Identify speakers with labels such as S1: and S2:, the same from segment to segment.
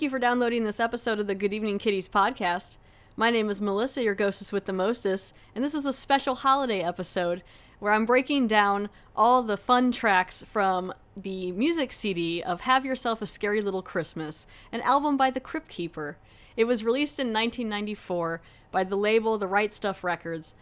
S1: Thank you for downloading this episode of the Good Evening Kiddies podcast. My name is Melissa, your ghostess with the mostest, and this is a special holiday episode where I'm breaking down all the fun tracks from the music CD of Have Yourself a Scary Little Christmas, an album by The Crypt Keeper. It was released in 1994 by the label The Right Stuff Records.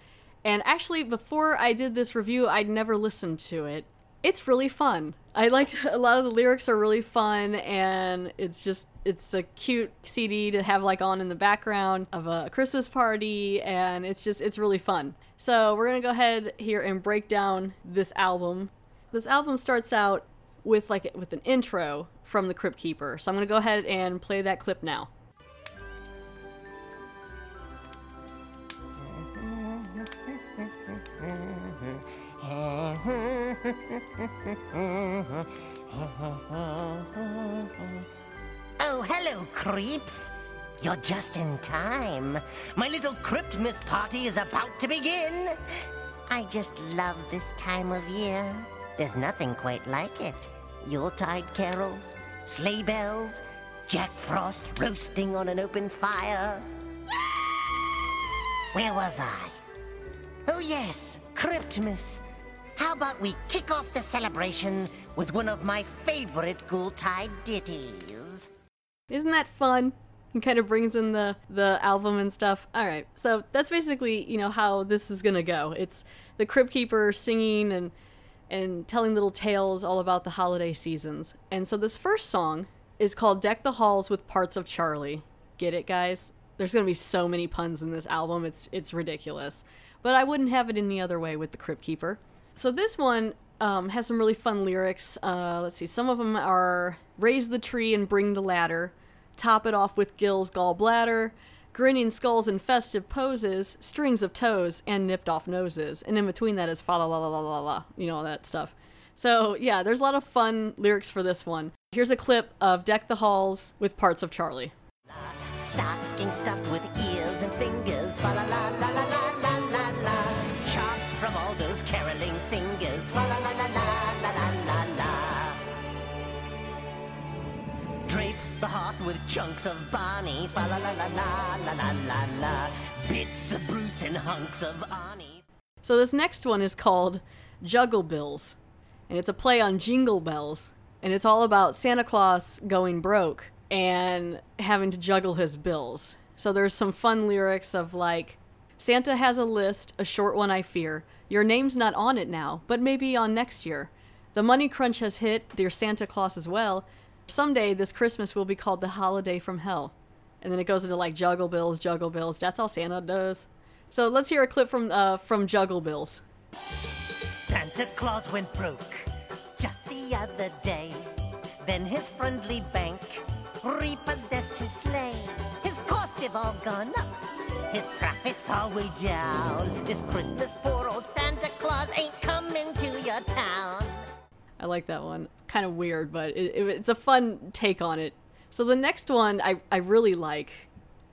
S1: And actually, before I did this review, I'd never listened to it. It's really fun. I like a lot of the lyrics are really fun, and it's just it's a cute CD to have like on in the background of a Christmas party, and it's just it's really fun. So we're gonna go ahead here and break down this album. This album starts out with like with an intro from the Crypt Keeper. So I'm gonna go ahead and play that clip now.
S2: Oh, hello, creeps. You're just in time. My little Cryptmas party is about to begin. I just love this time of year. There's nothing quite like it. Yuletide carols, sleigh bells, Jack Frost roasting on an open fire. Where was I? Oh, yes, Cryptmas. How about we kick off the celebration with one of my favorite Ghoultide ditties?
S1: Isn't that fun? It kind of brings in the the album and stuff. All right, so that's basically you know how this is gonna go. It's the Crypt Keeper singing and and telling little tales all about the holiday seasons. And so this first song is called "Deck the Halls with Parts of Charlie." Get it, guys? There's gonna be so many puns in this album. It's it's ridiculous. But I wouldn't have it any other way with the Crypt Keeper. So this one um, has some really fun lyrics. Uh, let's see, some of them are raise the tree and bring the ladder, top it off with Gil's gallbladder, grinning skulls and festive poses, strings of toes, and nipped off noses. And in between that is fa la la la la la la, you know, all that stuff. So yeah, there's a lot of fun lyrics for this one. Here's a clip of Deck the Halls with parts of Charlie.
S2: Stocking stuffed with ears and fingers, fa la la la la la chunks of Barney, fa la la la la la la la la. Bits of Bruce and hunks of Arnie.
S1: So this next one is called Juggle Bills, and it's a play on Jingle Bells, and it's all about Santa Claus going broke and having to juggle his bills. So there's some fun lyrics of like, Santa has a list, a short one I fear. Your name's not on it now, but maybe on next year. The money crunch has hit, dear Santa Claus as well. Someday this Christmas will be called the holiday from hell. And then it goes into like juggle bills, juggle bills. That's all Santa does. So let's hear a clip from uh, from Juggle Bills.
S2: Santa Claus went broke just the other day. Then his friendly bank repossessed his sleigh. His costs have all gone up. His profits all way down. This Christmas, poor old Santa Claus ain't coming to your town.
S1: I like that one. Kind of weird, but it, it, it's a fun take on it. So the next one I, I really like.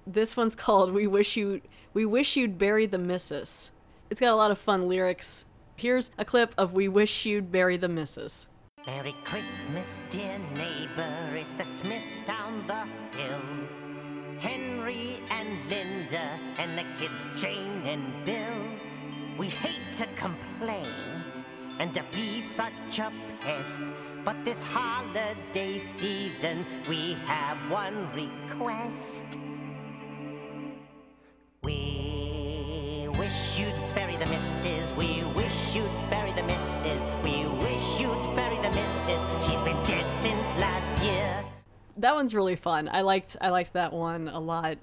S1: This one's called "We Wish You We Wish You'd Bury the Missus." It's got a lot of fun lyrics. Here's a clip of "We Wish You'd Bury the Missus."
S2: Merry Christmas, dear neighbor. It's the Smiths down the hill. Henry and Linda and the kids Jane and Bill. We hate to complain and to be such a pest, but this holiday season we have one request. We wish you'd bury the missus. We wish you'd bury the missus. We wish you'd bury the missus. She's been dead since last year.
S1: That one's really fun. I liked I liked that one a lot.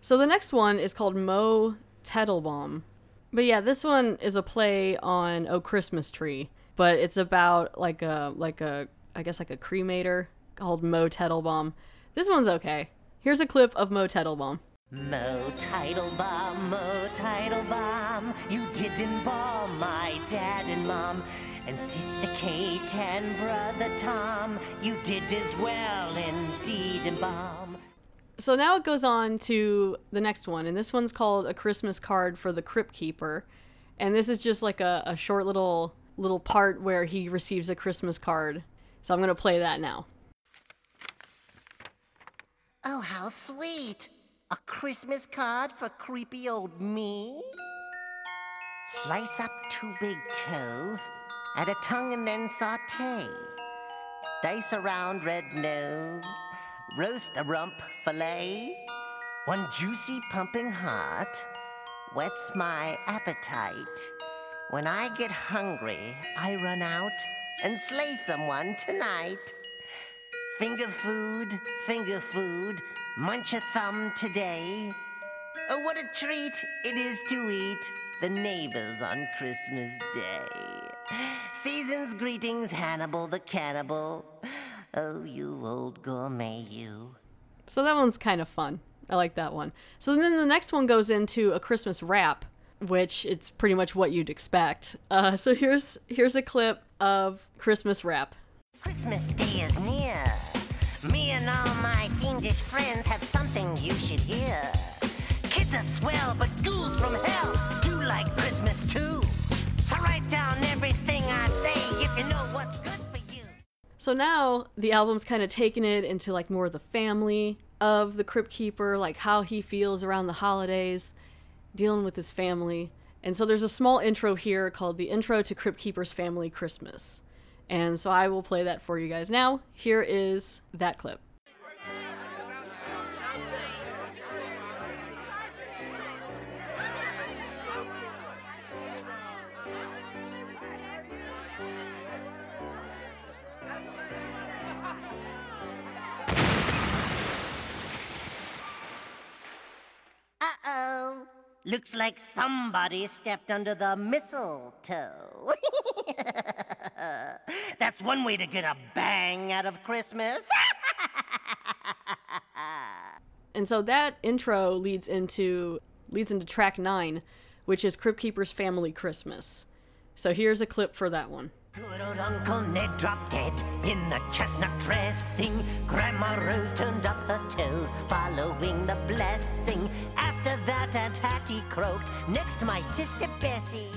S1: So the next one is called Mo Tettlebaum. But yeah, this one is a play on Oh Christmas Tree, but it's about like a like a I guess like a cremator called Mo Tettlebaum. This one's okay. Here's a clip of Mo Tettlebaum.
S2: Mo Bomb, Mo Bomb, you didn't bomb my dad and mom, and Sister Kate and Brother Tom, you did as well indeed and bomb.
S1: So now it goes on to the next one, and this one's called A Christmas Card for the Crypt Keeper. And this is just like a, a short little little part where he receives a Christmas card. So I'm gonna play that now.
S2: Oh, how sweet! A Christmas card for creepy old me? Slice up two big toes, add a tongue and then saute. Dice around red nose, roast a rump fillet. One juicy pumping heart whets my appetite. When I get hungry, I run out and slay someone tonight. Finger food, finger food, munch a thumb today. Oh, what a treat it is to eat the neighbors on Christmas Day. Season's greetings, Hannibal the cannibal. Oh, you old gourmet, you.
S1: So that one's kind of fun. I like that one. So then the next one goes into a Christmas rap, which it's pretty much what you'd expect. Uh, so here's here's a clip of Christmas rap.
S2: Christmas Day is near. Me and all my fiendish friends have something you should hear. Kids are swell, but ghouls from hell do like Christmas too. So write down everything I say if you know what's good for you.
S1: So now the album's kind of taken it into like more of the family of the Crypt Keeper, like how he feels around the holidays, dealing with his family. And so there's a small intro here called the Intro to Crypt Keeper's Family Christmas. And so I will play that for you guys now. Here is that clip.
S2: Looks like somebody stepped under the mistletoe. That's one way to get a bang out of Christmas.
S1: And so that intro leads into leads into track 9, which is Crypt Keeper's Family Christmas. So here's a clip for that one.
S2: Good old Uncle Ned dropped dead in the chestnut dressing. Grandma Rose turned up her toes, following the blessing. After that, Aunt Hattie croaked next to my sister Bessie.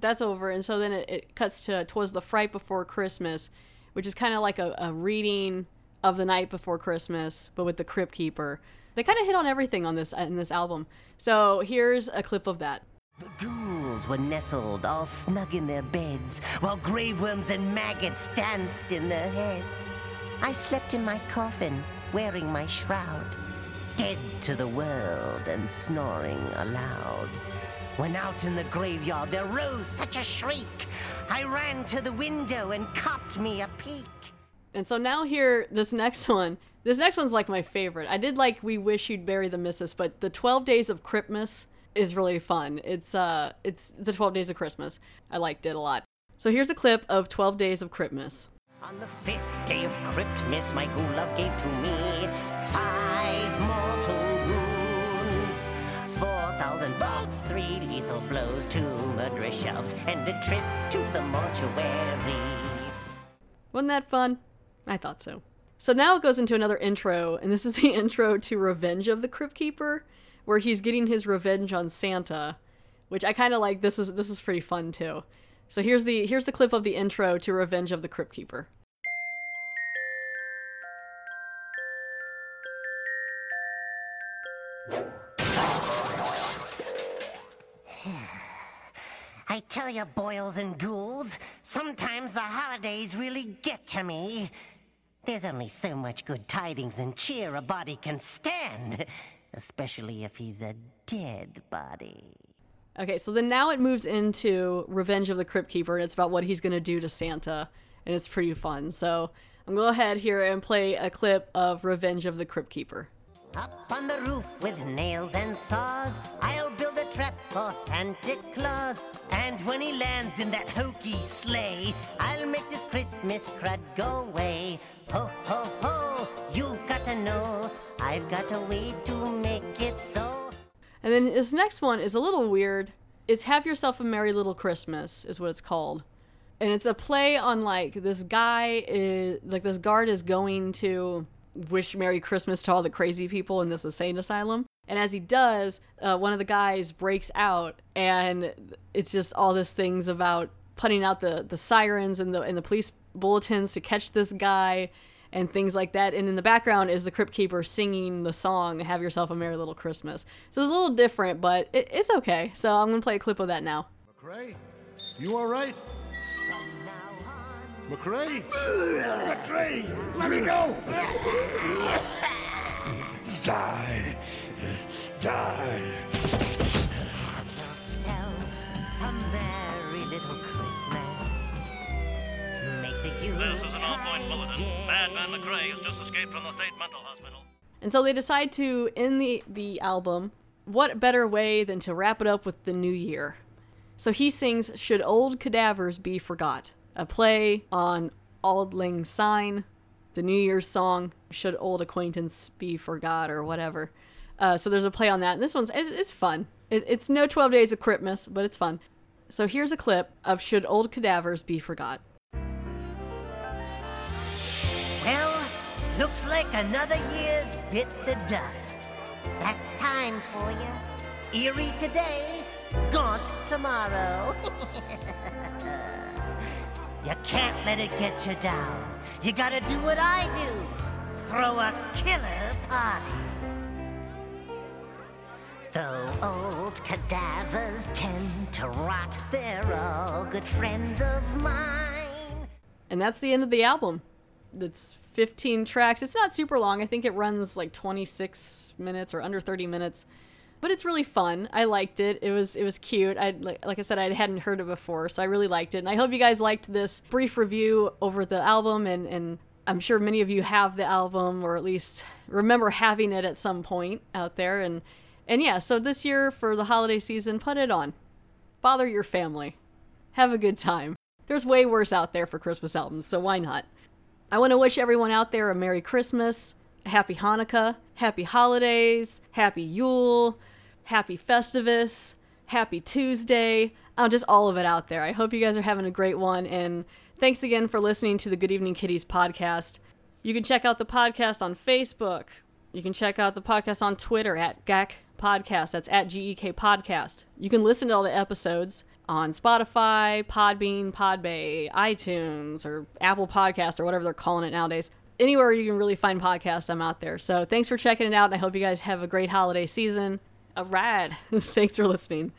S1: that's over and so then it, it cuts to twas the fright before christmas which is kind of like a, a reading of the night before christmas but with the crypt keeper they kind of hit on everything on this in this album so here's a clip of that
S2: The were nestled all snug in their beds, while graveworms and maggots danced in their heads. I slept in my coffin, wearing my shroud, dead to the world and snoring aloud. When out in the graveyard there rose such a shriek, I ran to the window and copped me a peek.
S1: and so now here this next one this next one's like my favorite i did like we wish you'd bury the missus but the 12 days of christmas is really fun it's uh it's the 12 days of christmas i liked it a lot so here's a clip of 12 days of christmas
S2: On the fifth day of Christmas, my ghoul love gave to me five mortal wounds, four thousand volts, three lethal blows, two murderous shoves, and a trip to the mortuary.
S1: Wasn't that fun? I thought so. So now it goes into another intro, and this is the intro to Revenge of the Crypt Keeper, where he's getting his revenge on Santa, which I kind of like. This is this is pretty fun too. So here's the here's the clip of the intro to Revenge of the Crypt Keeper.
S2: I tell you, boils and ghouls, sometimes the holidays really get to me. There's only so much good tidings and cheer a body can stand, especially if he's a dead body.
S1: Okay, so then now it moves into Revenge of the Crypt Keeper, and it's about what he's gonna do to Santa, and it's pretty fun. So I'm gonna go ahead here and play a clip of Revenge of the Crypt Keeper.
S2: Up on the roof with nails and saws, I'll trap for Santa Claus. And when he lands in that hokey sleigh, I'll make this Christmas crud go away. Ho, ho, ho, you got to know, I've got a way to make it so.
S1: And then this next one is a little weird. It's Have Yourself a Merry Little Christmas, is what it's called. And it's a play on like this guy is like this guard is going to wish Merry Christmas to all the crazy people in this insane asylum. And as he does, uh, one of the guys breaks out, and it's just all this things about putting out the, the sirens and the and the police bulletins to catch this guy, and things like that. And in the background is the Crypt Keeper singing the song "Have Yourself a Merry Little Christmas." So it's a little different, but it, it's okay. So I'm gonna play a clip of that now.
S3: McRae, you all right?
S2: From now on,
S3: McRae?
S4: McRae, let me go! Die. Die.
S2: yourself a merry little Christmas. Make the
S5: This is an all
S2: Yuletide
S5: points bulletin.
S2: gay.
S5: Madman McRae has just escaped from the state mental hospital.
S1: And so they decide to end the the album. What better way than to wrap it up with the new year? So he sings "Should Old Cadavers Be Forgot," a play on Auld Lang Syne, the New Year's song "Should Old Acquaintance Be Forgot" or whatever. Uh, so there's a play on that, and this one's it's, it's fun. It, it's no Twelve Days of Christmas, but it's fun. So here's a clip of "Should Old Cadavers Be Forgot."
S2: Well, looks like another year's bit the dust. That's time for you. Eerie today, gaunt tomorrow. you can't let it get you down. You gotta do what I do throw a killer party. Though old cadavers tend to rot, they're all good friends of mine.
S1: And that's the end of the album. It's 15 tracks. It's not super long. I think it runs like 26 minutes or under 30 minutes. But it's really fun. I liked it. It was it was cute. I like, like I said I hadn't heard it before, so I really liked it. And I hope you guys liked this brief review over the album and and I'm sure many of you have the album or at least remember having it at some point out there and and yeah, so this year for the holiday season, put it on. Bother your family. Have a good time. There's way worse out there for Christmas albums, so why not? I want to wish everyone out there a Merry Christmas, a Happy Hanukkah, Happy Holidays, Happy Yule, Happy Festivus, Happy Tuesday. Oh, just all of it out there. I hope you guys are having a great one. And thanks again for listening to the Good Evening Kiddies podcast. You can check out the podcast on Facebook. You can check out the podcast on Twitter at GAK Podcast. That's at GEK Podcast. You can listen to all the episodes on Spotify, Podbean, Podbay, iTunes, or Apple Podcast, or whatever they're calling it nowadays. Anywhere you can really find podcasts, I'm out there. So thanks for checking it out, and I hope you guys have a great holiday season. A rad. thanks for listening.